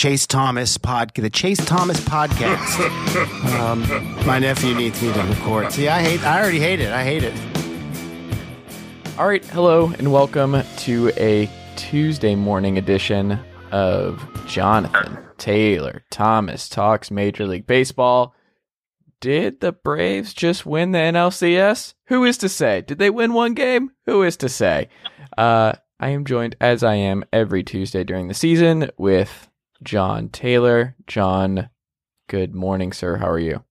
Chase Thomas pod, the Chase Thomas podcast. um, my nephew needs me to record. See, I hate. I already hate it. I hate it. All right, hello and welcome to a Tuesday morning edition of Jonathan Tayler Thomas talks Major League Baseball. Did the Braves just win the NLCS? Who is to say? Did they win one game? Who is to say? Uh, I am joined as I am every Tuesday during the season with Jon Tayler. John, good morning, sir. How are you?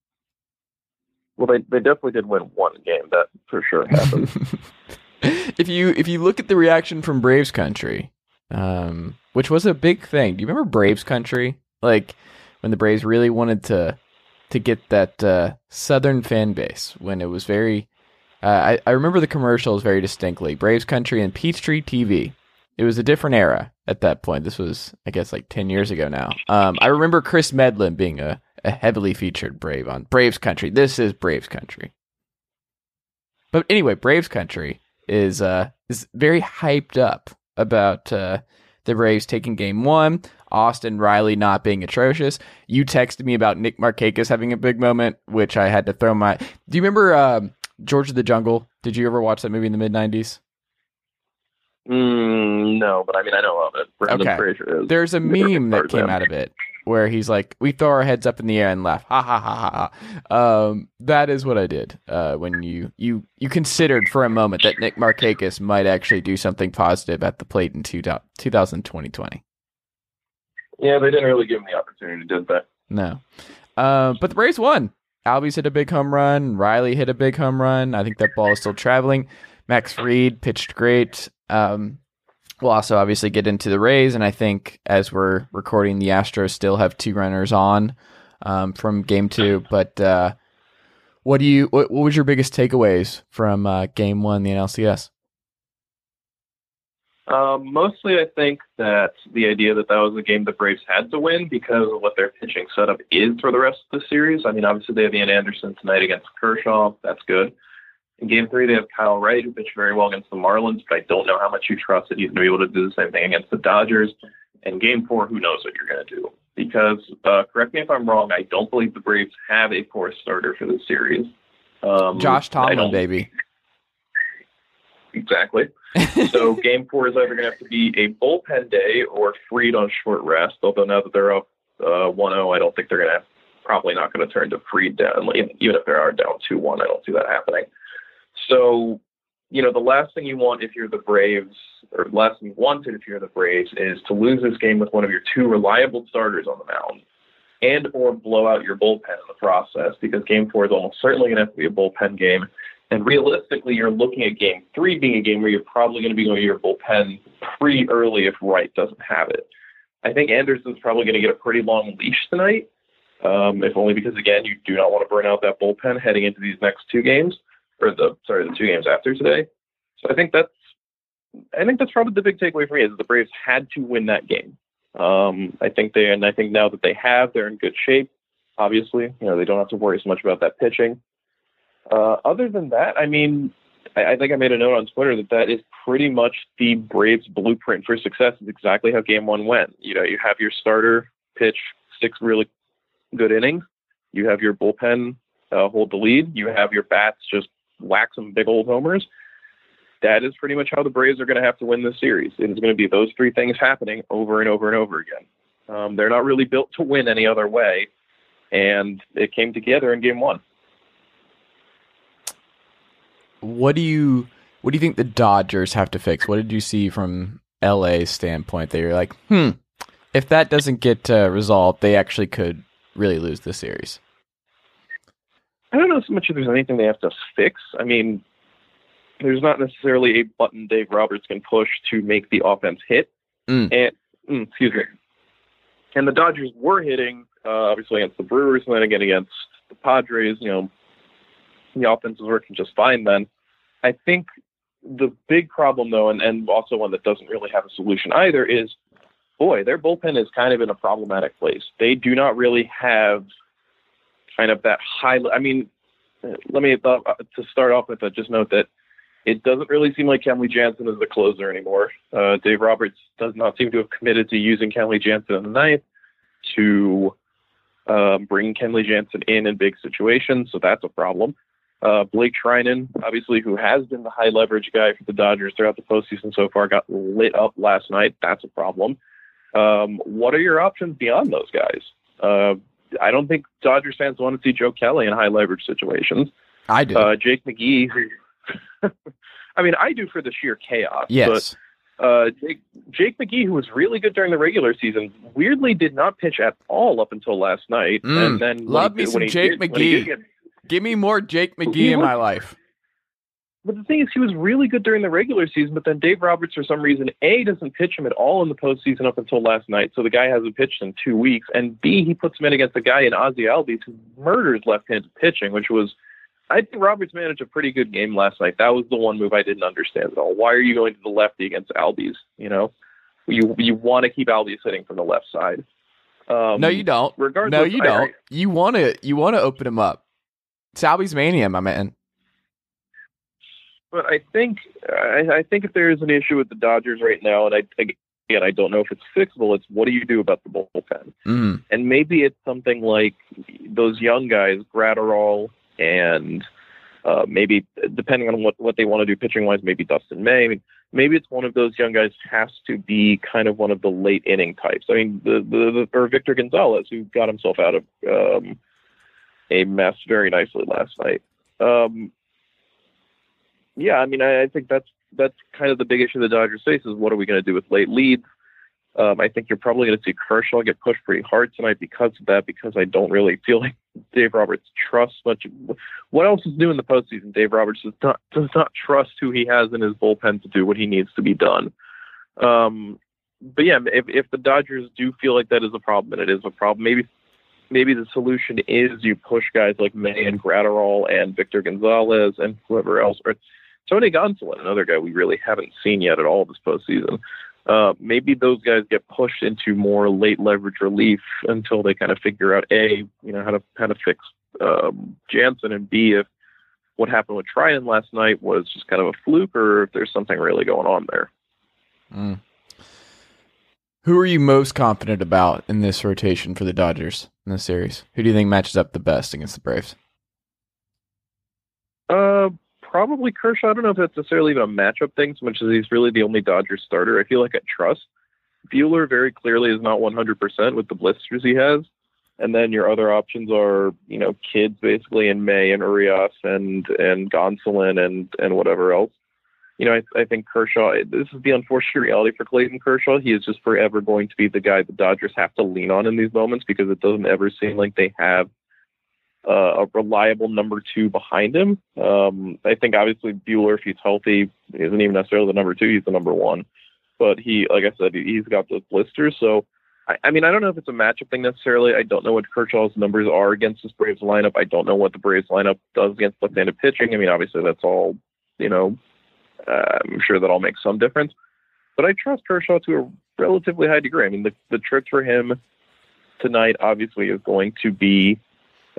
Well, they, they definitely did win one game. That for sure happened. if you if you look at the reaction from Braves country, um, which was a big thing. Do you remember Braves country? Like when the Braves really wanted to to get that uh, southern fan base when it was very. Uh, I, I remember the commercials very distinctly. Braves country and Peachtree TV. It was a different era at that point. This was, I guess, like ten years ago now. Um, I remember Kris Medlen being a, a heavily featured Brave on Braves country. This is Braves country. But anyway, Braves country is uh is very hyped up about uh, the Braves taking game one. Austin Riley not being atrocious. You texted me about Nick Markakis having a big moment, which I had to throw my. Do you remember um, George of the Jungle? Did you ever watch that movie in the mid '90s? Mm, no, but I mean I know of it. Brendan Okay. Fraser is. There's a meme that came out of it where he's like, "We throw our heads up in the air and laugh." Ha ha ha ha. ha. Um, that is what I did uh, when you you you considered for a moment that Nick Markakis might actually do something positive at the plate in two, 2020. Yeah, they didn't really give him the opportunity, did they? No. Uh, but the Braves won. Albies hit a big home run. Riley hit a big home run. I think that ball is still traveling. Max Fried pitched great. Um, we'll also obviously get into the Rays, and I think as we're recording, the Astros still have two runners on um, from Game Two. But uh, what do you? What, what was your biggest takeaways from uh, Game One, the NLCS? Um, mostly, I think that the idea that that was a game the Braves had to win because of what their pitching setup is for the rest of the series. I mean, obviously they have Ian Anderson tonight against Kershaw. That's good. In Game Three, they have Kyle Wright who pitched very well against the Marlins, but I don't know how much you trust that he's going to be able to do the same thing against the Dodgers. And Game Four, who knows what you're going to do? Because uh, correct me if I'm wrong, I don't believe the Braves have a fourth starter for this series. Um, Josh Tomlin, baby. Exactly. so game four is either going to have to be a bullpen day or Fried on short rest. Although now that they're up uh, 1-0, I don't think they're going to probably not going to turn to Fried down. Even if they are down 2-1, I don't see that happening. So, you know, the last thing you want if you're the Braves, or the last thing you wanted if you're the Braves, is to lose this game with one of your two reliable starters on the mound, and or blow out your bullpen in the process. Because game four is almost certainly going to have to be a bullpen game. And realistically, you're looking at game three being a game where you're probably going to be going to your bullpen pretty early if Wright doesn't have it. I think Anderson's probably going to get a pretty long leash tonight, um, if only because, again, you do not want to burn out that bullpen heading into these next two games, or the sorry, the two games after today. So I think that's I think that's probably the big takeaway for me is the Braves had to win that game. Um, I think they and I think now that they have, they're in good shape. Obviously, you know they don't have to worry so much about that pitching. Uh, other than that, I mean, I, I think I made a note on Twitter that that is pretty much the Braves' blueprint for success. Is exactly how Game One went. You know, you have your starter pitch six really good innings. You have your bullpen uh, hold the lead. You have your bats just whack some big old homers. That is pretty much how the Braves are going to have to win this series. It is going to be those three things happening over and over and over again. Um, they're not really built to win any other way, and it came together in Game One. What do you what do you think the Dodgers have to fix? What did you see from LA's standpoint that you're like, hmm, if that doesn't get uh, resolved, they actually could really lose the series. I don't know so much if there's anything they have to fix. I mean, there's not necessarily a button Dave Roberts can push to make the offense hit. Mm. And mm, excuse me. and the Dodgers were hitting uh, obviously against the Brewers and then again against the Padres. You know, the offense was working just fine then. I think the big problem though, and, and also one that doesn't really have a solution either, is boy, their bullpen is kind of in a problematic place. They do not really have kind of that high. I mean, let me uh, to start off with, uh, just note that it doesn't really seem like Kenley Jansen is the closer anymore. Uh, Dave Roberts does not seem to have committed to using Kenley Jansen in the ninth to um, bring Kenley Jansen in in big situations, so that's a problem. Uh, Blake Treinen, obviously, who has been the high leverage guy for the Dodgers throughout the postseason so far, got lit up last night. That's a problem. Um, what are your options beyond those guys? Uh, I don't think Dodgers fans want to see Joe Kelly in high leverage situations. I do. Uh, Jake McGee. I mean, I do for the sheer chaos. yes. But uh, Jake, Jake McGee, who was really good during the regular season, weirdly did not pitch at all up until last night. Mm, and then when love me did- some Jake did- when he did McGee. get- Give me more Jake McGee in my life. But the thing is, he was really good during the regular season, but then Dave Roberts, for some reason, A, doesn't pitch him at all in the postseason up until last night, so the guy hasn't pitched in two weeks, and B, he puts him in against a guy in Ozzie Albies who murders left-handed pitching, which was, I think Roberts managed a pretty good game last night. That was the one move I didn't understand at all. Why are you going to the lefty against Albies? You know, you you want to keep Albies hitting from the left side. Um, no, you don't. Regardless, No, you don't. You want to. You want to open him up. Salby's mania, my man. But I think I, I think if there is an issue with the Dodgers right now, and I again I don't know if it's fixable. It's what do you do about the bullpen? Mm. And maybe it's something like those young guys, Graterol, and uh, maybe depending on what what they want to do pitching wise, maybe Dustin May. I mean, maybe it's one of those young guys has to be kind of one of the late inning types. I mean, the the, the or Victor Gonzalez who got himself out of um, a mess very nicely last night. Um, yeah, I mean, I, I think that's that's kind of the big issue the Dodgers face is what are we going to do with late leads? Um, I think you're probably going to see Kershaw get pushed pretty hard tonight because of that. Because I don't really feel like Dave Roberts trusts much. What else is new in the postseason? Dave Roberts does not does not trust who he has in his bullpen to do what he needs to be done. Um, but yeah, if if the Dodgers do feel like that is a problem, and it is a problem, maybe maybe the solution is you push guys like May and Graterol and Victor Gonzalez and whoever else, or Tony Gonsolin, another guy we really haven't seen yet at all this postseason. Uh, maybe those guys get pushed into more late leverage relief until they kind of figure out a, you know, how to how to fix um, Jansen, and b, if what happened with Treinen last night was just kind of a fluke, or if there's something really going on there. Mm. Who are you most confident about in this rotation for the Dodgers in this series? Who do you think matches up the best against the Braves? Uh, probably Kershaw. I don't know if that's necessarily even a matchup thing, so much as he's really the only Dodgers starter. I feel like I trust. Buehler very clearly is not 100% with the blisters he has. And then your other options are, you know, kids basically in May and Urias and and Gonsolin and and whatever else. You know, I, I think Kershaw. This is the unfortunate reality for Clayton Kershaw. He is just forever going to be the guy the Dodgers have to lean on in these moments because it doesn't ever seem like they have uh, a reliable number two behind him. Um, I think obviously Buehler, if he's healthy, isn't even necessarily the number two. He's the number one. But he, like I said, he's got those blisters. So, I, I mean, I don't know if it's a matchup thing necessarily. I don't know what Kershaw's numbers are against this Braves lineup. I don't know what the Braves lineup does against left-handed pitching. I mean, obviously that's all, you know, uh, I'm sure that all makes some difference. But I trust Kershaw to a relatively high degree. I mean, the, the trick for him tonight obviously is going to be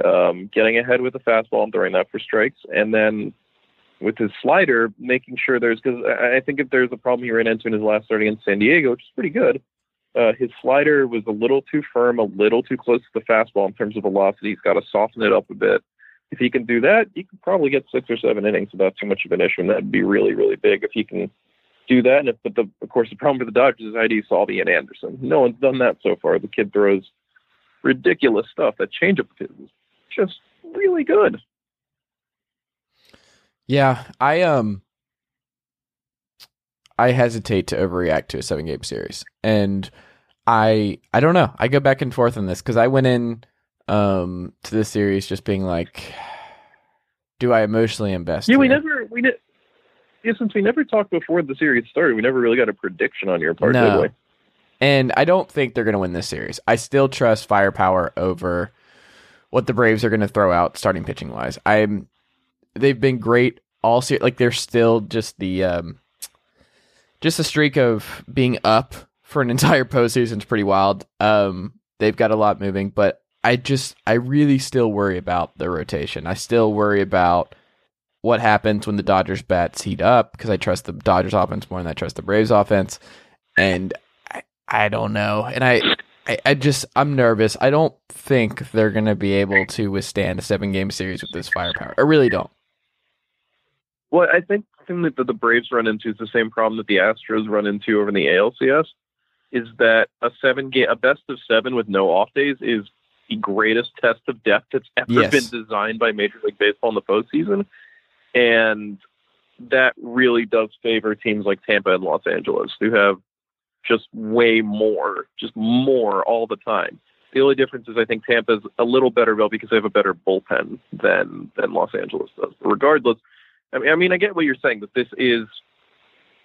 um, getting ahead with the fastball and throwing that for strikes, and then with his slider, making sure there's because I think if there's a problem he ran into in his last start against San Diego, which is pretty good, uh, his slider was a little too firm, a little too close to the fastball in terms of velocity. He's got to soften it up a bit. If he can do that, he could probably get six or seven innings without too much of an issue, and that'd be really, really big if he can do that. And if, but the, of course, the problem for the Dodgers is ID Salvi and Anderson. No one's done that so far. The kid throws ridiculous stuff. That changeup is just really good. Yeah, I um I hesitate to overreact to a seven game series. And I I don't know. I go back and forth on this cuz I went in um to this series just being like do I emotionally invest? Yeah, we here? never we did. Yeah, since we never talked before the series started, we never really got a prediction on your part, No. And I don't think they're going to win this series. I still trust firepower over what the Braves are going to throw out starting pitching wise. I'm they've been great all series. Like they're still just the um, just a streak of being up for an entire postseason is pretty wild. Um, they've got a lot moving, but I just I really still worry about the rotation. I still worry about what happens when the Dodgers bats heat up because I trust the Dodgers offense more than I trust the Braves offense, and I I don't know, and I. I, I just I'm nervous. I don't think they're gonna be able to withstand a seven game series with this firepower. I really don't. Well, I think the thing that the Braves run into is the same problem that the Astros run into over in the ALCS, is that a seven game, a best of seven with no off days is the greatest test of depth that's ever Yes. been designed by Major League Baseball in the postseason, and that really does favor teams like Tampa and Los Angeles, who have just way more, just more all the time. The only difference is I think Tampa's a little better built because they have a better bullpen than than Los Angeles does. But regardless, I mean, I mean, I get what you're saying that this is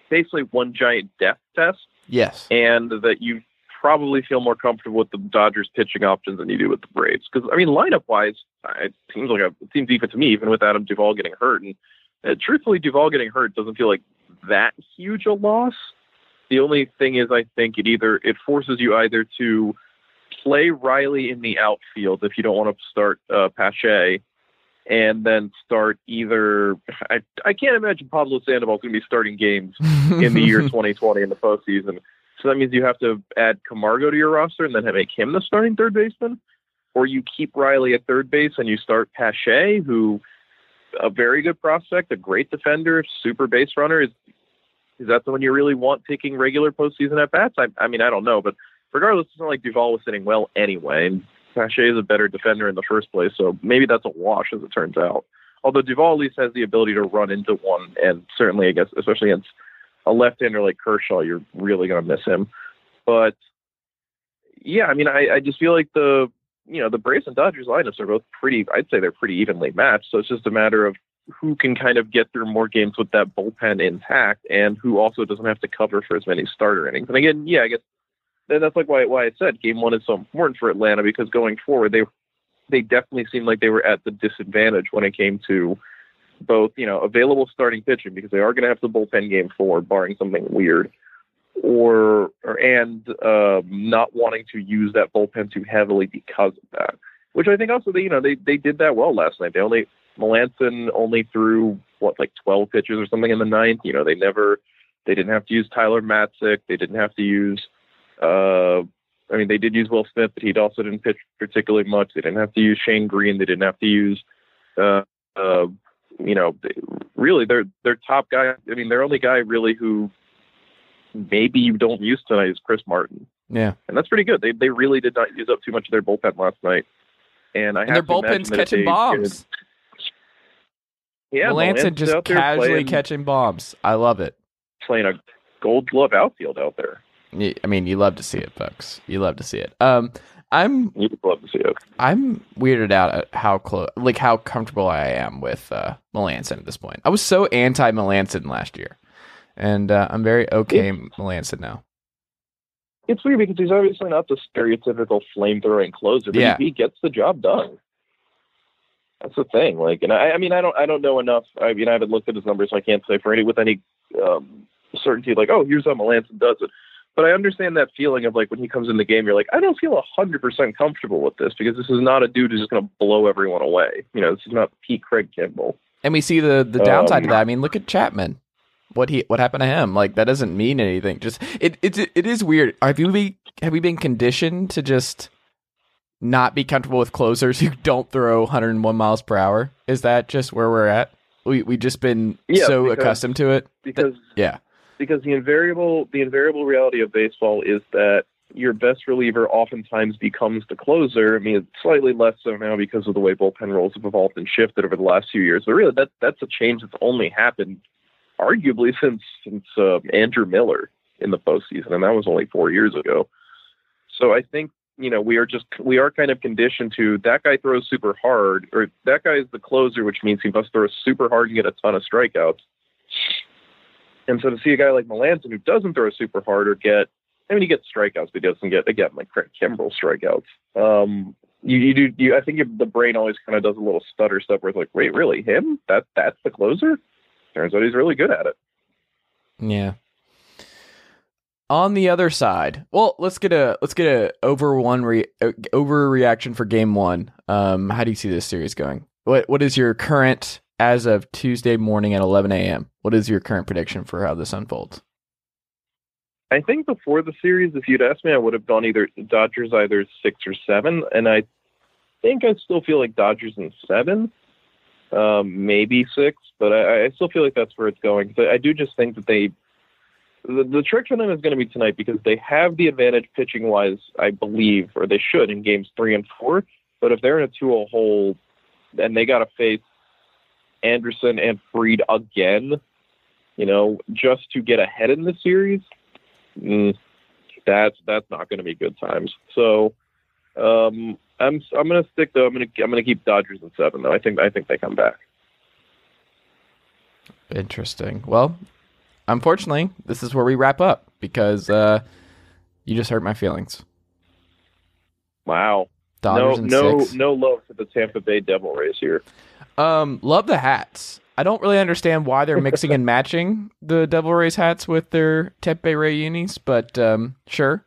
basically one giant depth test, Yes. and that you probably feel more comfortable with the Dodgers pitching options than you do with the Braves. Because I mean, lineup wise, it seems like a, it seems even to me, even with Adam Duvall getting hurt. And uh, truthfully, Duvall getting hurt doesn't feel like that huge a loss. The only thing is, I think it either it forces you either to play Riley in the outfield if you don't want to start uh, Pache, and then start either. I I can't imagine Pablo Sandoval's going to be starting games in the year 2020 in the postseason. So that means you have to add Camargo to your roster and then make him the starting third baseman, or you keep Riley at third base and you start Pache, who a very good prospect, a great defender, super base runner. Is is that the one you really want taking regular postseason at bats? I, I mean, I don't know, but regardless, it's not like Duvall was sitting well anyway, and Pache is a better defender in the first place, so maybe that's a wash as it turns out. Although Duvall at least has the ability to run into one, and certainly, I guess, especially against a left-hander like Kershaw, you're really going to miss him. But yeah, I mean, I, I just feel like the you know the Braves and Dodgers lineups are both pretty. I'd say they're pretty evenly matched. So it's just a matter of who can kind of get through more games with that bullpen intact, and who also doesn't have to cover for as many starter innings. And again, yeah, I guess that's like why why I said Game One is so important for Atlanta because going forward they they definitely seemed like they were at the disadvantage when it came to both you know available starting pitching because they are going to have the bullpen game four barring something weird or, or and uh, not wanting to use that bullpen too heavily because of that which I think also they you know they they did that well last night they only Melancon only threw what like 12 pitches or something in the ninth you know they never they didn't have to use Tyler Matzek they didn't have to use uh I mean, they did use Will Smith, but he also didn't pitch particularly much. They didn't have to use Shane Greene. They didn't have to use, uh, uh, you know, they, really their their top guy. I mean, their only guy really who maybe you don't use tonight is Chris Martin, Yeah. and that's pretty good. They they really did not use up too much of their bullpen last night. And I And their have imagine bullpen's catching bombs. could- yeah, Melancon just casually playing, catching bombs. I love it. playing a Gold Glove outfield out there. I mean, you love to see it, folks. You love to see it. Um, I'm You'd love to see it. I'm weirded out at how close, like how comfortable I am with uh, Melancon at this point. I was so anti Melancon last year, and uh, I'm very okay Melancon now. it's weird because he's obviously not the stereotypical flame throwing closer, but Yeah. he, he gets the job done. That's the thing. Like, and I, I mean, I don't, I don't know enough. I mean, I haven't looked at his numbers, so I can't say for any with any um, certainty. Like, oh, here's how Melancon does it. But I understand that feeling of like when he comes in the game, you're like, I don't feel hundred percent comfortable with this because this is not a dude who's just going to blow everyone away. You know, this is not Pete Craig Kimbrel. And we see the the downside Um, to that. I mean, look at Chapman. What he what happened to him? Like that doesn't mean anything. Just it it it is weird. Have you be have we been conditioned to just not be comfortable with closers who don't throw 101 miles per hour? Is that just where we're at? We we just been Yeah, so because- accustomed to it. because Yeah. because the invariable the invariable reality of baseball is that your best reliever oftentimes becomes the closer. I mean, it's slightly less so now because of the way bullpen roles have evolved and shifted over the last few years. But really, that that's a change that's only happened, arguably since since uh, Andrew Miller in the postseason, and that was only four years ago. So I think you know we are just we are kind of conditioned to that guy throws super hard, or that guy is the closer, which means he must throw super hard and get a ton of strikeouts. And so to see a guy like Melancon who doesn't throw super hard or get I mean, he gets strikeouts, but he doesn't get again like Craig Kimbrel strikeouts. Um, you, you do. You, I think the brain always kind of does a little stutter stuff where it's like, wait, really him? That that's the closer? Turns out he's really good at it. Yeah. On the other side, well, let's get a let's get a over one re, uh, overreaction for game one. Um, how do you see this series going? What what is your current as of Tuesday morning at 11 a.m.? What is your current prediction for how this unfolds? I think before the series, if you'd asked me, I would have gone either Dodgers either six or seven, and I think I still feel like Dodgers in seven, um, maybe six, but I, I still feel like that's where it's going. I do just think that they the, the trick for them is going to be tonight because they have the advantage pitching wise, I believe, or they should in games three and four. But if they're in a 2 0 hole and they got to face Anderson and Fried again, you know, just to get ahead in the series, mm, that's that's not going to be good times. So um, I'm I'm going to stick though. I'm going to I'm going to keep Dodgers in seven though. I think I think they come back. Interesting. Well, unfortunately, this is where we wrap up because uh, you just hurt my feelings. Wow. No, no, six. no love for the Tampa Bay Devil Rays here. Um, love the hats. I don't really understand why they're mixing and matching the Devil Rays hats with their Tampa Bay Ray unis, but um, sure.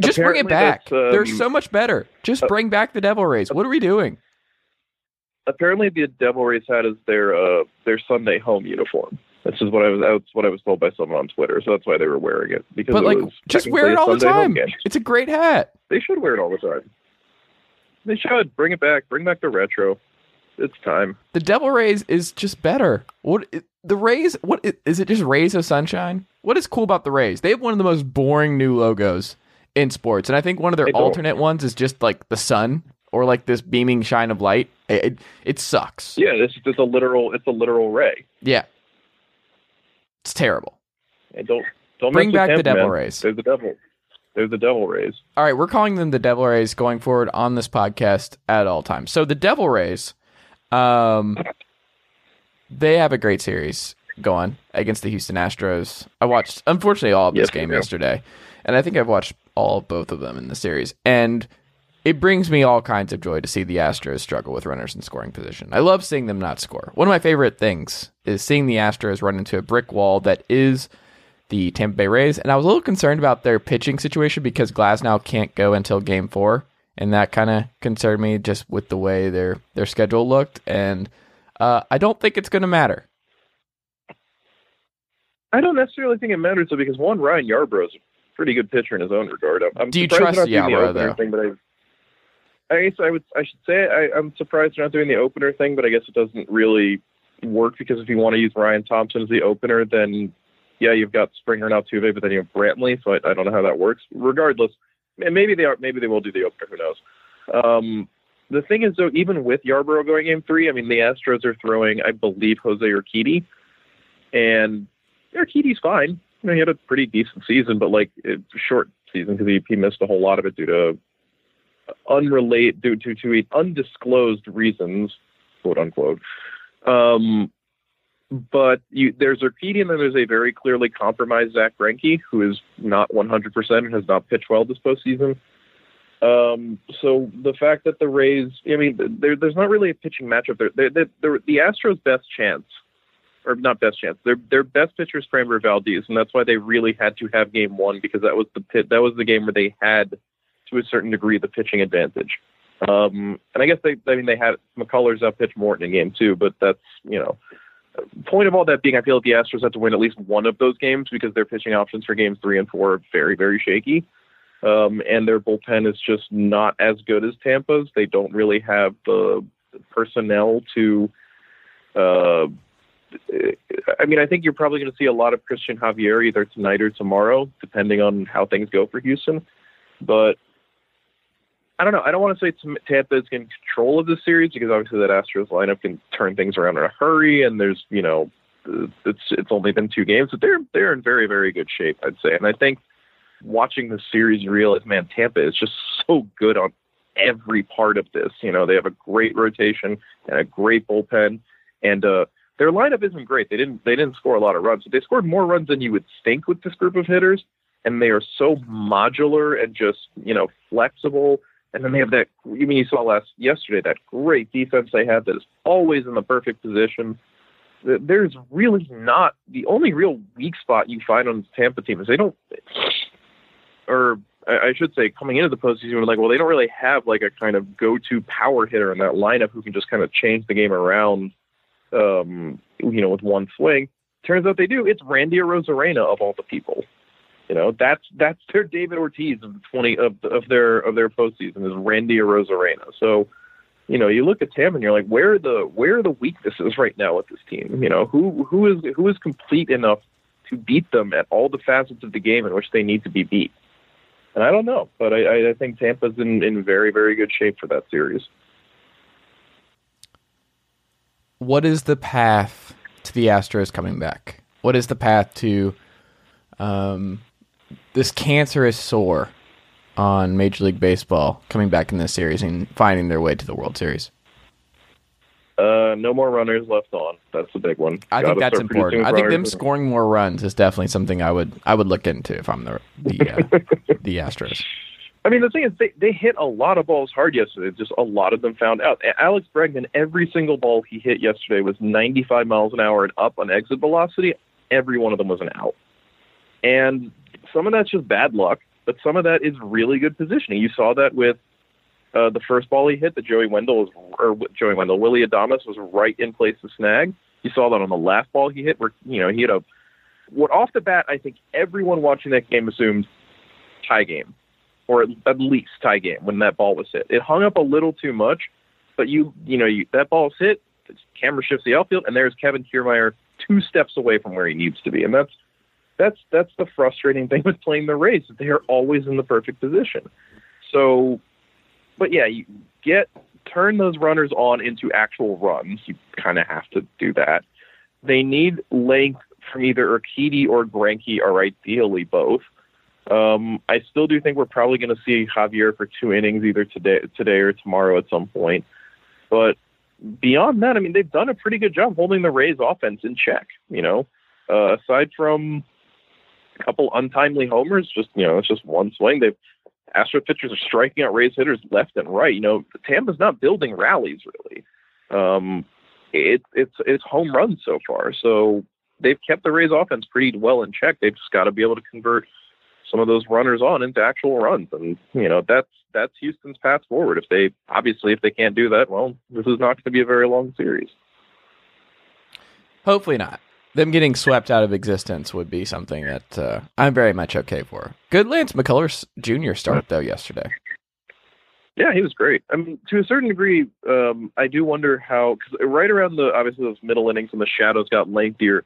Just bring it back. um, they're so much better. Just bring back the Devil Rays. What are we doing? Apparently, the Devil Rays hat is their uh, their Sunday home uniform. This is what I was that's what I was told by someone on Twitter. So that's why they were wearing it because But it like, was just wear it all the Sunday time. It's a great hat. They should wear it all the time. They should bring it back. Bring back the retro. It's time. The Devil Rays is just better. What the Rays? What is it? Just Rays of Sunshine? What is cool about the Rays? They have one of the most boring new logos in sports, and I think one of their alternate ones is just like the sun or like this beaming shine of light. It it, it sucks. Yeah, this is just a literal. It's a literal ray. Yeah. It's terrible. And don't don't Bring back the Devil man. Rays. They're the devil. They're the Devil Rays. All right, we're calling them the Devil Rays going forward on this podcast at all times. So the Devil Rays, um, they have a great series going against the Houston Astros. I watched, unfortunately, all of this Yes, game yesterday, and I think I've watched all both of them in the series, and it brings me all kinds of joy to see the Astros struggle with runners in scoring position. I love seeing them not score. One of my favorite things is seeing the Astros run into a brick wall that is the Tampa Bay Rays, and I was a little concerned about their pitching situation because Glasnow can't go until Game Four, and that kind of concerned me just with the way their their schedule looked. And uh, I don't think it's going to matter. I don't necessarily think it matters though, because one, Ryan Yarbrough is a pretty good pitcher in his own regard. I'm, I'm Do you trust they're not doing the Yarbrough, though? Thing, but I, I guess I would, I should say, I, I'm surprised they're not doing the opener thing, but I guess it doesn't really work because if you want to use Ryan Thompson as the opener, then yeah, you've got Springer and Altuve, but then you have Brantley, so I, I don't know how that works. Regardless, and maybe they are, maybe they will do the opener. Who knows? Um, the thing is, though, even with Yarbrough going game three, I mean, the Astros are throwing, I believe, Jose Urquidy, and Urquidy's fine. You know, he had a pretty decent season, but like it's a short season because he, he missed a whole lot of it due to unrelated, due to, to undisclosed reasons, quote unquote. Um, but you, there's Urquidy, and there's a very clearly compromised Zack Greinke, who is not 100% and has not pitched well this postseason. Um, so the fact that the Rays, I mean, there, there's not really a pitching matchup there. They, they, they're, the Astros' best chance, or not best chance, their their best pitcher is Framber Valdez, and that's why they really had to have Game One because that was the pit, that was the game where they had, to a certain degree, the pitching advantage. Um, and I guess they, I mean, they had McCullers up pitch Morton in Game Two, but that's you know point of all that being, I feel like the Astros have to win at least one of those games because their pitching options for games three and four are very, very shaky. Um, and their bullpen is just not as good as Tampa's. They don't really have the personnel to. Uh, I mean, I think you're probably going to see a lot of Cristian Javier either tonight or tomorrow, depending on how things go for Houston. But I don't know. I don't want to say Tam- Tampa is in control of the series because obviously that Astros lineup can turn things around in a hurry, and there's you know uh, it's it's only been two games, but they're they're in very very good shape, I'd say. And I think watching the series, realize, man, Tampa is just so good on every part of this. You know, they have a great rotation and a great bullpen, and uh, their lineup isn't great. They didn't they didn't score a lot of runs, but they scored more runs than you would think with this group of hitters. and they are so modular and just you know flexible. And then they have that. I mean you saw last yesterday that great defense they have that is always in the perfect position. There's really not the only real weak spot you find on the Tampa team is they don't, or I I should say, coming into the postseason, we're like, well, they don't really have like a kind of go-to power hitter in that lineup who can just kind of change the game around, um, you know, with one swing. Turns out they do. It's Randy Arozarena of all the people. You know, that's that's their David Ortiz of the twenty of of their of their postseason is Randy Arozarena. So, you know, you look at Tam and you're like, where are the where are the weaknesses right now with this team? You know, who who is who is complete enough to beat them at all the facets of the game in which they need to be beat? And I don't know, but I, I think Tampa's in, in very, very good shape for that series. what is the path to the Astros coming back? What is the path to um, this cancerous sore on Major League Baseball coming back in this series and finding their way to the World Series? Uh, no more runners left on. That's the big one. I Gotta think that's important. I think them scoring more runs is definitely something I would I would look into if I'm the the uh, the Astros. I mean, the thing is, they, they hit a lot of balls hard yesterday. Just a lot of them found out. Alex Bregman, every single ball he hit yesterday was 95 miles an hour and up on exit velocity. Every one of them was an out. And some of that's just bad luck, but some of that is really good positioning. You saw that with uh, the first ball he hit, that Joey Wendle was, or Joey Wendle, Willy Adames was right in place to snag. You saw that on the last ball he hit, where you know he had a. What off the bat, I think everyone watching that game assumed tie game or at, at least tie game when that ball was hit. It hung up a little too much, but you you know you, that ball's hit, camera shifts the outfield, and there's Kevin Kiermaier two steps away from where he needs to be, and that's that's that's the frustrating thing with playing the Rays. They are always in the perfect position. So, but yeah, you get turn those runners on into actual runs. You kind of have to do that. They need length from either Urquidy or Greinke, or ideally both. Um, I still do think we're probably going to see Javier for two innings either today, today or tomorrow at some point. But beyond that, I mean, they've done a pretty good job holding the Rays' offense in check. You know, uh, aside from a couple untimely homers, just you know, it's just one swing. They've Astro pitchers are striking out Rays hitters left and right. You know, Tampa's not building rallies really. Um, it, it's it's home runs so far, so they've kept the Rays' offense pretty well in check. They've just got to be able to convert some of those runners on into actual runs, and you know that's that's Houston's path forward. If they obviously if they can't do that, well, this is not going to be a very long series. Hopefully not. Them getting swept out of existence would be something that uh, I'm very much okay for. Good Lance McCullers Jr. start though yesterday. Yeah, he was great. I mean, to a certain degree, um, I do wonder how because right around the obviously those middle innings and the shadows got lengthier.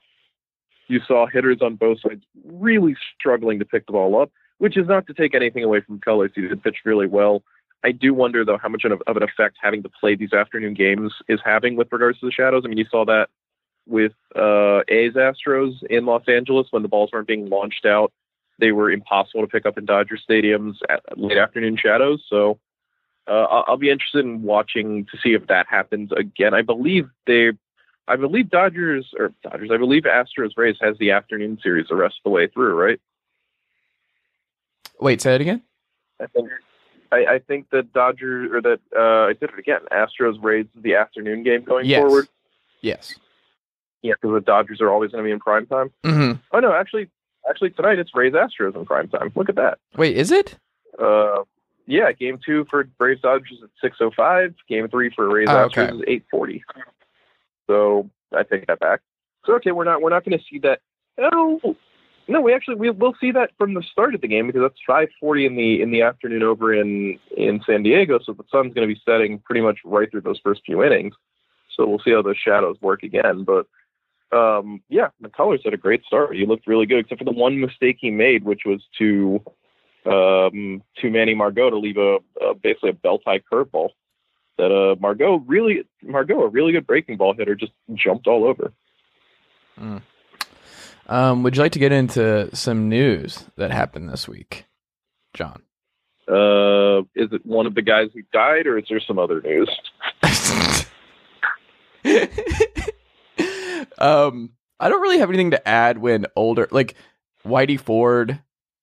You saw hitters on both sides really struggling to pick the ball up, which is not to take anything away from Colors. He did pitch really well. I do wonder though how much of, of an effect having to play these afternoon games is having with regards to the shadows. I mean, you saw that with uh, A's Astros in Los Angeles when the balls weren't being launched out. They were impossible to pick up in Dodger stadiums at late afternoon shadows. So uh, I'll, I'll be interested in watching to see if that happens again. I believe they, I believe Dodgers or Dodgers, I believe Astros Rays has the afternoon series the rest of the way through, right? Wait, say it again. I think. I, I think that Dodgers or that uh, I did it again. Astros Rays the afternoon game going Yes. forward. Yes. Yeah, because the Dodgers are always going to be in prime time. hmm Oh no, actually, actually tonight it's Rays Astros in prime time. Look at that. Wait, is it? Uh, yeah, game two for Braves Dodgers at six oh five. Game three for Rays Oh, Astros okay. is eight forty. So I take that back. So okay, we're not we're not going to see that. No, no, we actually we we'll see that from the start of the game because that's five forty in the in the afternoon over in in San Diego. So the sun's going to be setting pretty much right through those first few innings. So we'll see how those shadows work again, but. Um, yeah, McCullers had a great start. He looked really good, except for the one mistake he made, which was to um, to Manny Margot to leave a, a basically a belt high curveball that uh, Margot really Margot a really good breaking ball hitter just jumped all over. Um, would you like to get into some news that happened this week, John? Uh, is it one of the guys who died, or is there some other news? um, I don't really have anything to add when older, like Whitey Ford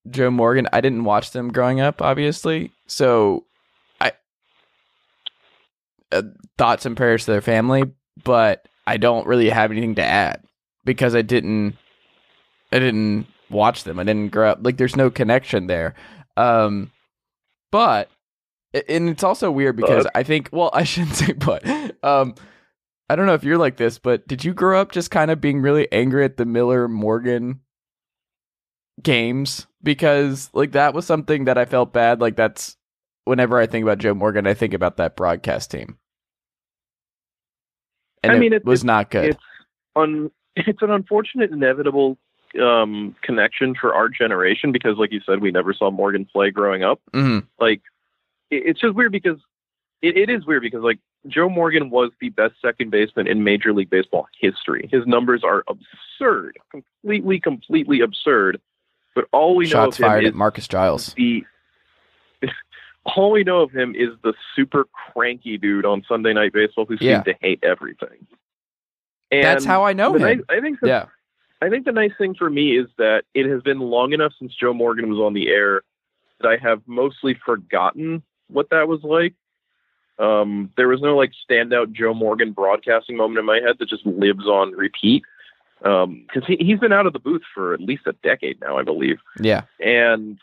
Joe Morgan. I didn't watch them growing up, obviously. So I uh, thoughts and prayers to their family, but I don't really have anything to add because I didn't I didn't watch them. I didn't grow up like there's no connection there. Um but and it's also weird because I think well, I shouldn't say but um I don't know if you're like this, but did you grow up just kind of being really angry at the Miller Morgan games? Because like that was something that I felt bad. Like that's whenever I think about Joe Morgan, I think about that broadcast team. And I mean, it was not good. It's un, it's an unfortunate, inevitable um, connection for our generation because, like you said, we never saw Morgan play growing up. Mhm. Like, it, it's just weird because it, it is weird because like Joe Morgan was the best second baseman in Major League Baseball history. His numbers are absurd, completely, completely absurd. But all we Shots know of fired him at Marcus Giles. is the all we know of him is the super cranky dude on Sunday Night Baseball who Yeah. seems to hate everything. And That's how I know him. nice- I think the, Yeah. I think the nice thing for me is that it has been long enough since Joe Morgan was on the air that I have mostly forgotten what that was like. Um, there was no like standout Joe Morgan broadcasting moment in my head that just lives on repeat. Because he, he's been out of the booth for at least a decade now, I believe. Yeah. And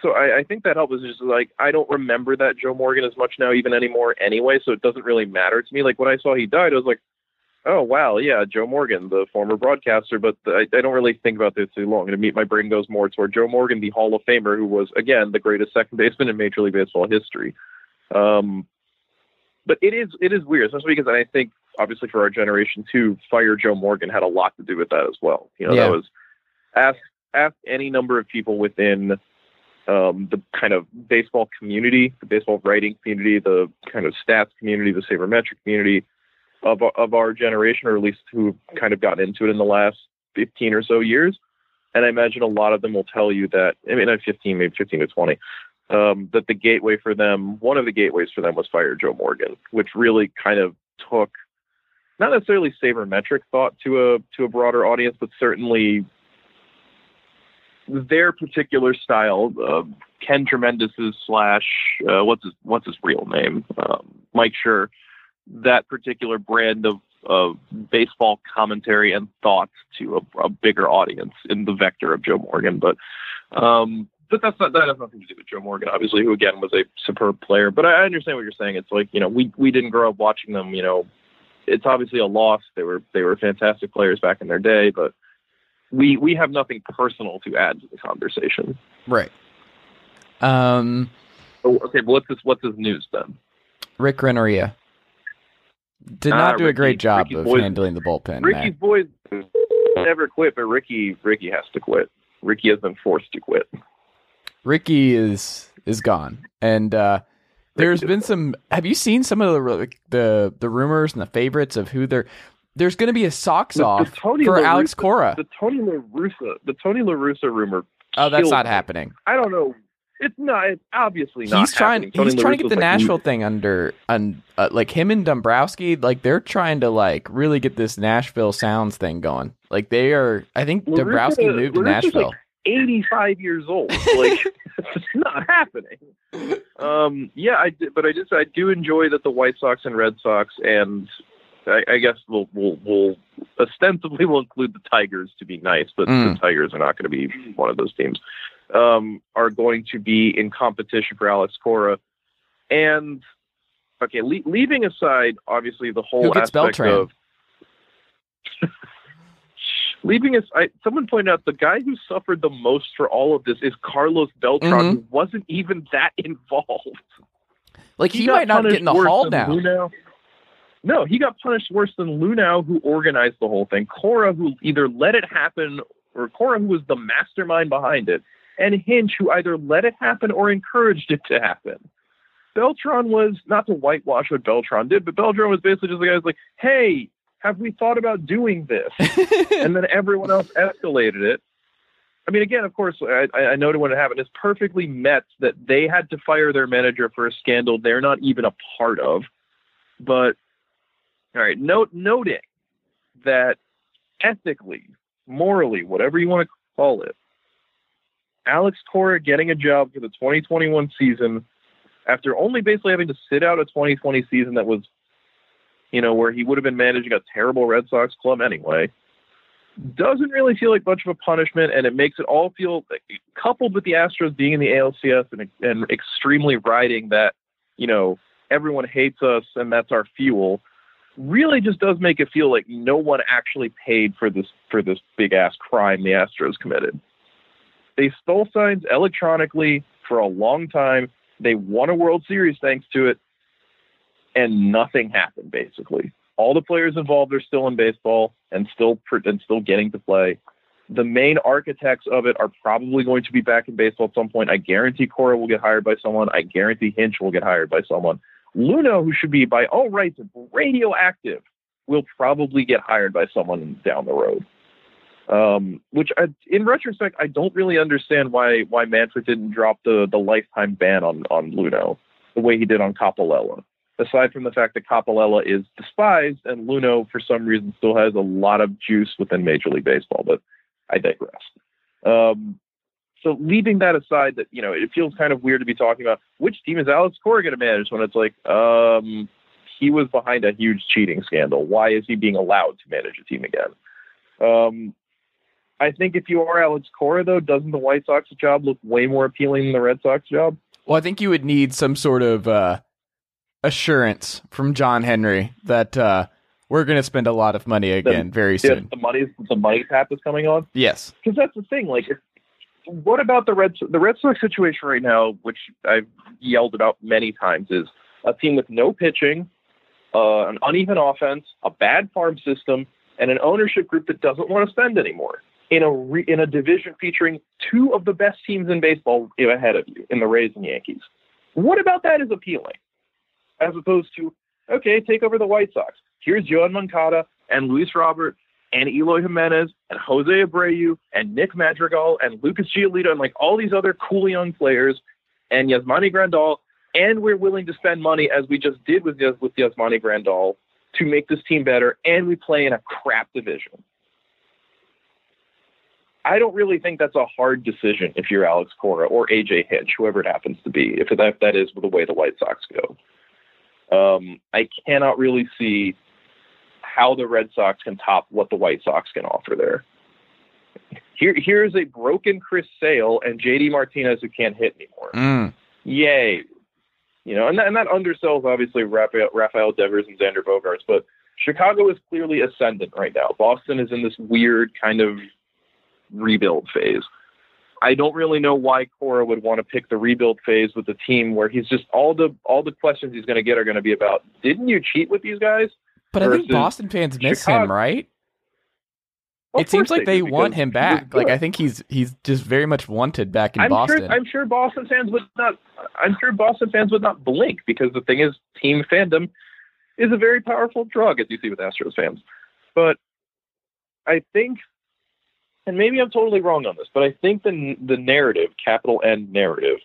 so I, I think that helped was just like I don't remember that Joe Morgan as much now even anymore anyway, so it doesn't really matter to me. Like when I saw he died, I was like, oh wow, yeah, Joe Morgan, the former broadcaster. But I, I don't really think about this too long. And to me, my brain goes more toward Joe Morgan, the Hall of Famer, who was again the greatest second baseman in Major League Baseball history. Um, but it is it is weird, especially because I think obviously for our generation too, fire Joe Morgan had a lot to do with that as well. You know, Yeah. that was ask ask any number of people within um, the kind of baseball community, the baseball writing community, the kind of stats community, the sabermetric community of of our generation, or at least who've kind of gotten into it in the last 15 or so years. And I imagine a lot of them will tell you that, I mean, not 15, maybe 15 to 20, um, that the gateway for them, one of the gateways for them was Fire Joe Morgan, which really kind of took not necessarily sabermetric thought to a to a broader audience, but certainly their particular style. Uh, Ken Tremendous' slash uh, what's his what's his real name? Um, Mike Schur. That particular brand of of baseball commentary and thoughts to a, a bigger audience in the vector of Joe Morgan, but um, but that's not that has nothing to do with Joe Morgan, obviously, who again was a superb player. But I understand what you're saying. It's like you know we we didn't grow up watching them. You know, it's obviously a loss. They were they were fantastic players back in their day, but we we have nothing personal to add to the conversation. Right. Um, Oh, okay, but what's this what's this news then? Rick Renteria did not Ah, do a great job Ricky's of boys- handling the bullpen. Ricky's boys never quit, but Ricky Ricky has to quit. Ricky has been forced to quit. Ricky is is gone, and uh, there's been some. Have you seen some of the the the rumors and the favorites of who they're? There's going to be a socks The- the off Tony for Alex Cora. The Tony La Russa, the Tony La Russa rumor. Oh, that's not me. happening. I don't know. It's not. It's obviously not. He's trying. Tony He's trying to get the like, Nashville thing under, un, uh, like him and Dombrowski. Like they're trying to like really get this Nashville sounds thing going. Like they are. I think Dombrowski moved to Nashville. like, 85 years old. Like it's not happening. Um, yeah, I did, but I just I do enjoy that the White Sox and Red Sox and I, I guess we'll we'll we'll ostensibly we'll include the Tigers to be nice, but Mm. the Tigers are not going to be one of those teams. Um, are going to be in competition for Alex Cora, and okay, le- leaving aside obviously the whole Who gets aspect Beltran? of leaving us I, someone pointed out the guy who suffered the most for all of this is carlos beltran Mhm. who wasn't even that involved Like he, got might not get in the hall now. Luhnow. no he got punished worse than Luhnow who organized the whole thing cora who either let it happen or cora who was the mastermind behind it and hinch who either let it happen or encouraged it to happen beltran was not to whitewash what beltran did but beltran was basically just the guy who's like hey have we thought about doing this and then everyone else escalated it. I mean, again, of course, I, I noted when it happened. It's perfectly met that they had to fire their manager for a scandal they're not even a part of. But all right, note noting that ethically, morally, whatever you want to call it, Alex Cora getting a job for the 2021 season after only basically having to sit out a 2020 season that was, you know, where he would have been managing a terrible Red Sox club anyway, doesn't really feel like much of a punishment, and it makes it all feel coupled with the Astros being in the ALCS and, and extremely riding that, you know, everyone hates us and that's our fuel. Really, just does make it feel like no one actually paid for this for this big ass crime the Astros committed. They stole signs electronically for a long time. They won a World Series thanks to it, and nothing happened. Basically, all the players involved are still in baseball and still and still getting to play. The main architects of it are probably going to be back in baseball at some point. I guarantee Cora will get hired by someone. I guarantee Hinch will get hired by someone. Luhnow, who should be by all rights radioactive, will probably get hired by someone down the road. Um, which, I, in retrospect, I don't really understand why why Manfred didn't drop the the lifetime ban on on Luhnow the way he did on Coppolella. Aside from the fact that Coppolella is despised and Luhnow, for some reason, still has a lot of juice within Major League Baseball, but I digress. Um, so leaving that aside, that you know, it feels kind of weird to be talking about which team is Alex Cora going to manage when it's like, um, he was behind a huge cheating scandal. Why is he being allowed to manage a team again? Um, I think if you are Alex Cora, though, doesn't the White Sox job look way more appealing than the Red Sox job? Well, I think you would need some sort of uh, assurance from John Henry that uh, we're going to spend a lot of money again The- very soon. the money the money tap is coming on. Yes. because that's the thing. Like, what about the Red the Red Sox situation right now, which I've yelled about many times, is a team with no pitching, uh, an uneven offense, a bad farm system, and an ownership group that doesn't want to spend anymore. In a re, in a division featuring two of the best teams in baseball ahead of you, in the Rays and Yankees. What about that is appealing, as opposed to okay, take over the White Sox. Here's Yoan Moncada and Luis Robert and Eloy Jimenez and Jose Abreu and Nick Madrigal and Lucas Giolito and like all these other cool young players and Yasmani Grandal, and we're willing to spend money as we just did with with Yasmani Grandal to make this team better, and we play in a crap division. I don't really think that's a hard decision if you're Alex Cora or AJ Hinch, whoever it happens to be, if that, if that is the way the White Sox go. Um, I cannot really see how the Red Sox can top what the White Sox can offer there. Here, here's a broken Chris Sale and JD Martinez who can't hit anymore. Mm. Yay. You know, and that, and that undersells obviously Rafael, Rafael Devers and Xander Bogaerts, but Chicago is clearly ascendant right now. Boston is in this weird kind of rebuild phase. I don't really know why Cora would want to pick the rebuild phase with the team where he's just all the all the questions he's going to get are going to be about didn't you cheat with these guys? But I think Boston fans miss Chicago. him, right? Of it seems like they do, want him back. Like. I think he's he's just very much wanted back in I'm Boston. sure I'm sure Boston fans would not I'm sure Boston fans would not blink because the thing is team fandom is a very powerful drug as you see with Astros fans. But I think and maybe I'm totally wrong on this, but I think the the narrative, capital N narrative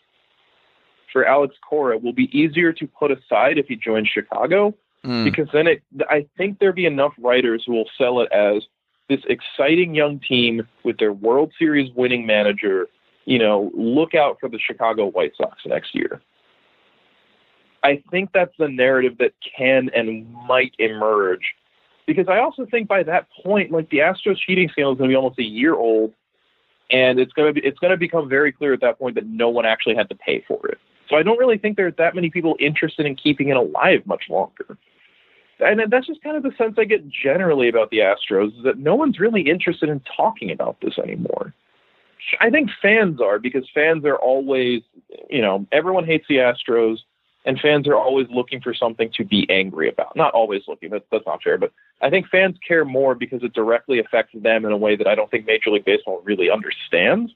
for Alex Cora will be easier to put aside if he joins Chicago Mm. because then it I think there'll be enough writers who will sell it as this exciting young team with their World Series winning manager. You know, look out for the Chicago White Sox next year. I think that's the narrative that can and might emerge. Because I also think by that point, like the Astros cheating scandal is going to be almost a year old, and it's going to be it's going to become very clear at that point that no one actually had to pay for it. So I don't really think there's that many people interested in keeping it alive much longer. And that's just kind of the sense I get generally about the Astros is that no one's really interested in talking about this anymore. I think fans are because fans are always, you know, everyone hates the Astros and fans are always looking for something to be angry about. Not always looking, that's, that's not fair, but I think fans care more because it directly affects them in a way that I don't think Major League Baseball really understands.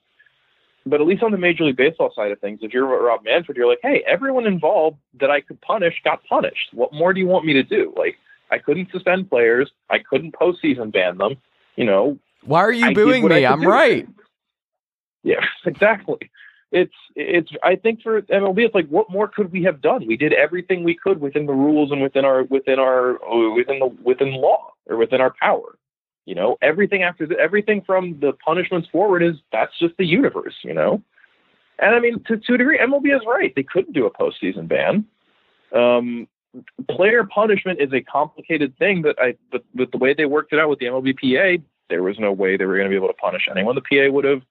But at least on the Major League Baseball side of things, if you're Rob Manfred, you're like, hey, everyone involved that I could punish got punished. What more do you want me to do? Like, I couldn't suspend players. I couldn't postseason ban them. You know, Why are you I booing me? I'm right. Yeah, exactly. It's it's. I think for MLB, it's like, what more could we have done? We did everything we could within the rules and within our within our within the within law or within our power. You know, everything after the, everything from the punishments forward is that's just the universe. You know, and I mean to to a degree, MLB is right. They couldn't do a postseason ban. Um, player punishment is a complicated thing that I, but with the way they worked it out with the MLBPA, there was no way they were going to be able to punish anyone. The PA would have.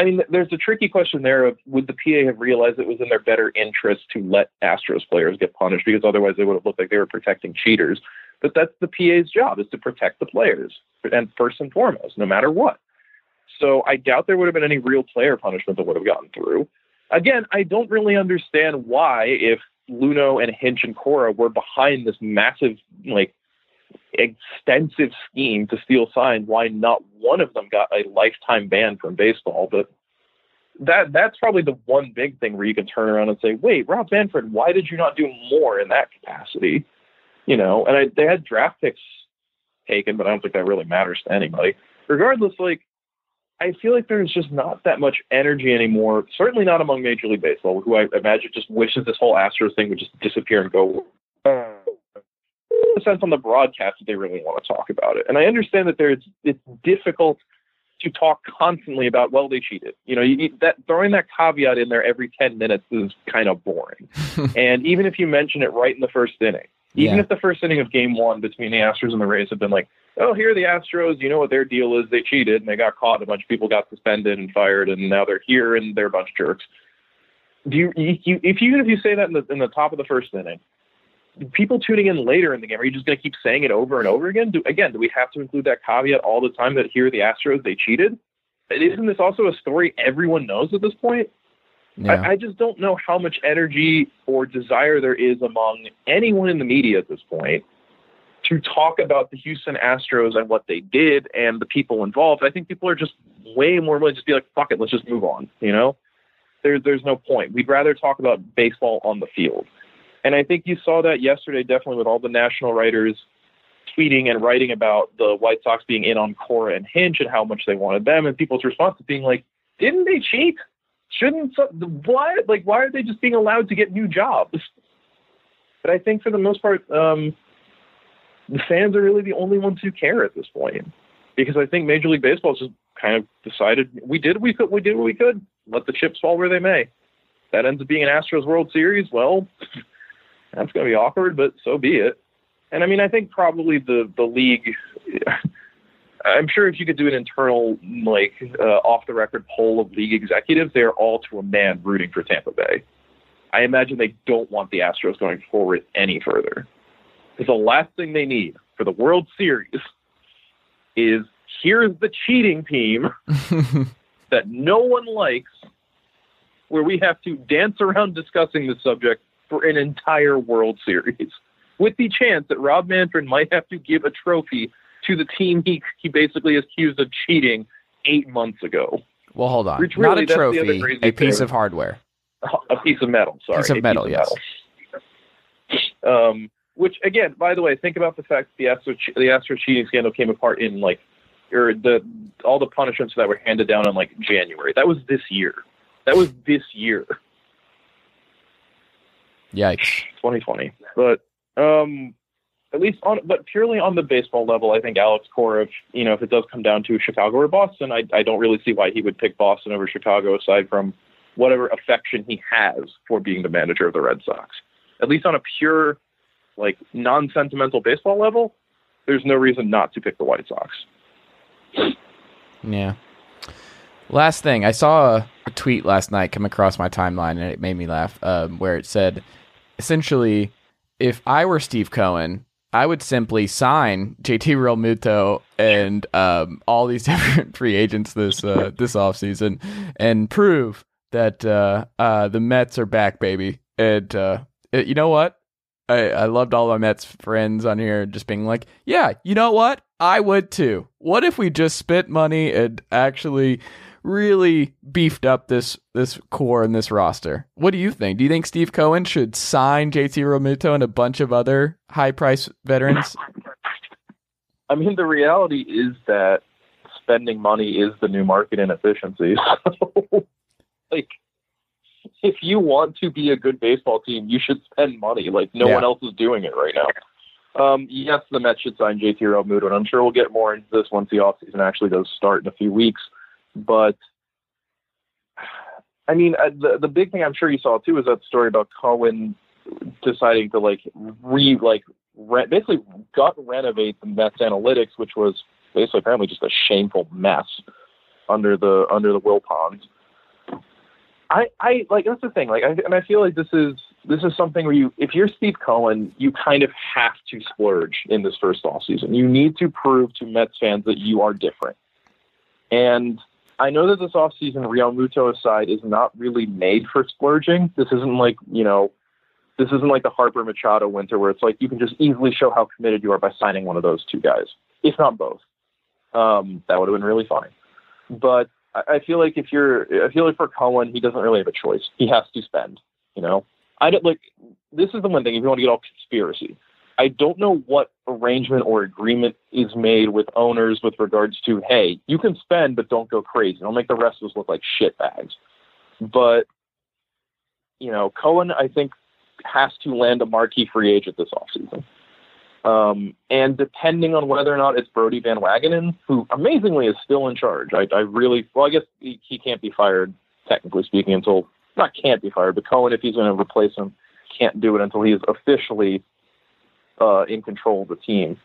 I mean, there's a tricky question there of would the PA have realized it was in their better interest to let Astros players get punished because otherwise they would have looked like they were protecting cheaters. But that's the PA's job is to protect the players and first and foremost, no matter what. So I doubt there would have been any real player punishment that would have gotten through. Again, I don't really understand why, if Luhnow and Hinch and Cora were behind this massive, like, extensive scheme to steal signs, why not one of them got a lifetime ban from baseball? But that that's probably the one big thing where you can turn around and say, wait, Rob Manfred, why did you not do more in that capacity? You know, and I, they had draft picks taken, but I don't think that really matters to anybody. Regardless, like I feel like there's just not that much energy anymore. Certainly not among Major League Baseball, who I imagine just wishes this whole Astros thing would just disappear and go. Uh, a sense on the broadcast that they really want to talk about it, and I understand that there's it's difficult to talk constantly about well they cheated. You know, you, that throwing that caveat in there every ten minutes is kind of boring. and even if you mention it right in the first inning, even Yeah. if the first inning of Game One between the Astros and the Rays had been like, oh, here are the Astros. You know what their deal is? They cheated and they got caught. And a bunch of people got suspended and fired, and now they're here and they're a bunch of jerks. Do you, you, you if you if you say that in the in the top of the first inning, people tuning in later in the game are you just going to keep saying it over and over again? Do again? Do we have to include that caveat all the time that here are the Astros they cheated? Isn't this also a story everyone knows at this point? Yeah. I, I just don't know how much energy or desire there is among anyone in the media at this point to talk about the Houston Astros and what they did and the people involved. I think people are just way more willing to just be like, fuck it, let's just move on. You know, there's there's no point. We'd rather talk about baseball on the field. And I think you saw that yesterday, definitely with all the national writers tweeting and writing about the White Sox being in on Cora and Hinch and how much they wanted them, and people's response to being like, "Didn't they cheat? Shouldn't some, why like why are they just being allowed to get new jobs?" But I think for the most part, um, the fans are really the only ones who care at this point, because I think Major League Baseball has just kind of decided we did we could we did what we could. Let the chips fall where they may. That ends up being an Astros World Series. Well, that's going to be awkward, but so be it. And I mean, I think probably the the league. I'm sure if you could do an internal, like uh, off the record poll of league executives, they're all to a man rooting for Tampa Bay. I imagine they don't want the Astros going forward any further. Because the last thing they need for the World Series is here's the cheating team that no one likes, where we have to dance around discussing the subject for an entire World Series, with the chance that Rob Manfred might have to give a trophy to the team he he basically accused of cheating eight months ago. well, hold on. Which Not really, a that's the other trophy, a piece thing. of hardware. A piece of metal, sorry. Piece of metal, yes. metal. Um, which again, by the way, think about the fact that the Astro the Astro cheating scandal came apart in like, or the all the punishments that were handed down in like January. That was this year. That was this year. Yikes. 2020. But um, at least on, but purely on the baseball level, I think Alex Cora, if you know, if it does come down to Chicago or Boston, I I don't really see why he would pick Boston over Chicago, aside from whatever affection he has for being the manager of the Red Sox. At least on a pure, like non-sentimental baseball level, there's no reason not to pick the White Sox. Yeah. Last thing, I saw a, a tweet last night come across my timeline and it made me laugh. Um, where it said, essentially, if I were Steve Cohen, I would simply sign JT Realmuto and um, all these different free agents this uh, this offseason and prove that uh, uh, the Mets are back, baby. And uh, it- you know what? I, I loved all my Mets friends on here just being like, yeah, you know what? I would too. What if we just spent money and actually really beefed up this this core and this roster? What do you think? Do you think Steve Cohen should sign JT Realmuto and a bunch of other high price veterans? I mean, the reality is that spending money is the new market inefficiency. So, like, if you want to be a good baseball team, you should spend money. Like, no Yeah. one else is doing it right now. Um, yes, the Mets should sign JT Realmuto, and I'm sure we'll get more into this once the offseason actually does start in a few weeks. But I mean, uh, the the big thing I'm sure you saw too is that story about Cohen deciding to like re like re- basically gut renovate the Mets analytics, which was basically apparently just a shameful mess under the under the Wilpons. I I like that's the thing. Like, I, and I feel like this is this is something where you, if you're Steve Cohen, you kind of have to splurge in this first off season. You need to prove to Mets fans that you are different. And I know that this offseason, Realmuto aside, is not really made for splurging. This isn't like, you know, this isn't like the Harper Machado winter where it's like you can just easily show how committed you are by signing one of those two guys, if not both. Um, that would have been really funny. But I, I feel like if you're, I feel like for Cohen, he doesn't really have a choice. He has to spend, you know? I don't like, this is the one thing if you want to get all conspiracy. I don't know what arrangement or agreement is made with owners with regards to, hey, you can spend, but don't go crazy. Don't make the rest of us look like shit bags. But, you know, Cohen, I think, has to land a marquee free agent this offseason. Um, and depending on whether or not it's Brodie Van Wagenen, who amazingly is still in charge, I, I really, well, I guess he, he can't be fired, technically speaking, until, not can't be fired, but Cohen, if he's going to replace him, can't do it until he is officially uh, in control of the team.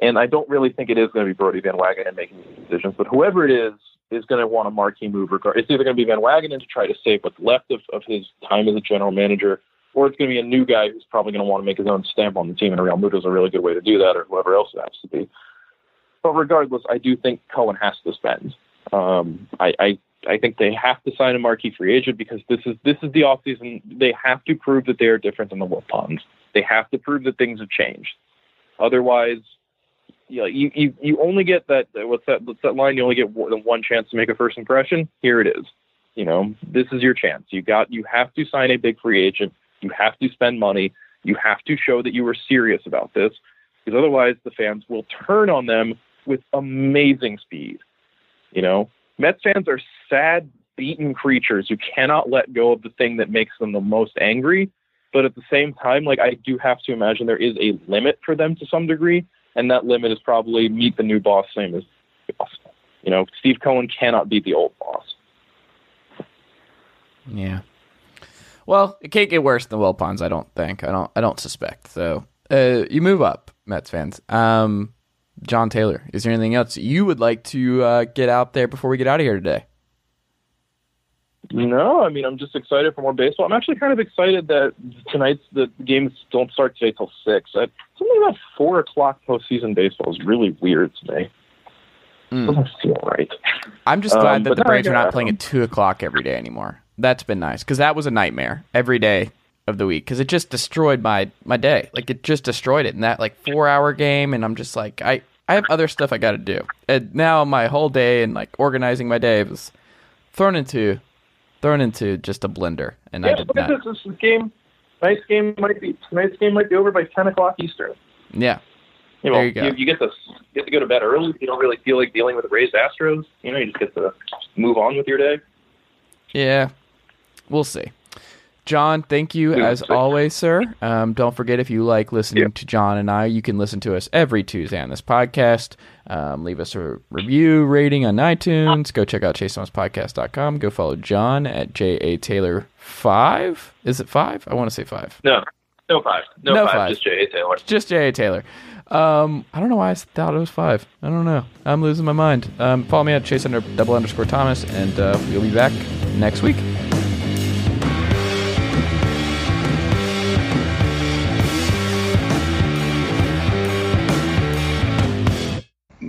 And I don't really think it is going to be Brodie Van Wagenen making these decisions, but whoever it is is going to want a marquee move. Regard, it's either going to be Van Wagenen to try to save what's left of, of his time as a general manager, or it's going to be a new guy who's probably going to want to make his own stamp on the team. And Realmuto is a really good way to do that, or whoever else it has to be. But regardless, I do think Cohen has to spend. Um, I, I I think they have to sign a marquee free agent because this is this is the offseason. They have to prove that they are different than the Wilpons. They have to prove that things have changed. Otherwise, you, know, you, you, you only get that, what's that, what's that line? You only get one chance to make a first impression. Here it is. You know, this is your chance. You got, you have to sign a big free agent. You have to spend money. You have to show that you were serious about this because otherwise the fans will turn on them with amazing speed. You know, Mets fans are sad, beaten creatures who cannot let go of the thing that makes them the most angry but at the same time, like I do have to imagine there is a limit for them to some degree, and that limit is probably meet the new boss same as boss. You know, Steve Cohen cannot be the old boss. Yeah. Well, it can't get worse than the Wilpons, I don't think. I don't I don't suspect. So uh, you move up, Mets fans. Um, Jon Tayler, is there anything else you would like to uh, get out there before we get out of here today? No, I mean I'm just excited for more baseball. I'm actually kind of excited that tonight's the games don't start today till six. Something about four o'clock postseason baseball is really weird to me. Mm. Doesn't feel right. I'm just glad um, that the Braves are not playing at two o'clock every day anymore. That's been nice because that was a nightmare every day of the week because it just destroyed my my day. Like it just destroyed it in that like four hour game, and I'm just like I I have other stuff I got to do, and now my whole day and like organizing my day was thrown into thrown into just a blender, and yeah, I did look not. At this. this game, tonight's game might be tonight's game might be over by ten o'clock Eastern. Yeah. You know, there you go. You, you get to you get to go to bed early. You don't really feel like dealing with the Rays Astros. You know, you just get to move on with your day. Yeah, we'll see. Jon, thank you as always, sir. Um, don't forget if you like listening to Jon and I, you can listen to us every Tuesday on this podcast. Um, leave us a review rating on iTunes. Go check out chasethomaspodcast.com. Go follow Jon at J A Tayler five. Is it five? I want to say five. No, no five. No, no five, five. Just J A Tayler. Just J A Tayler. Um, I don't know why I thought it was five. I don't know. I'm losing my mind. Um, follow me at chase under double underscore Thomas, and uh, we'll be back next week.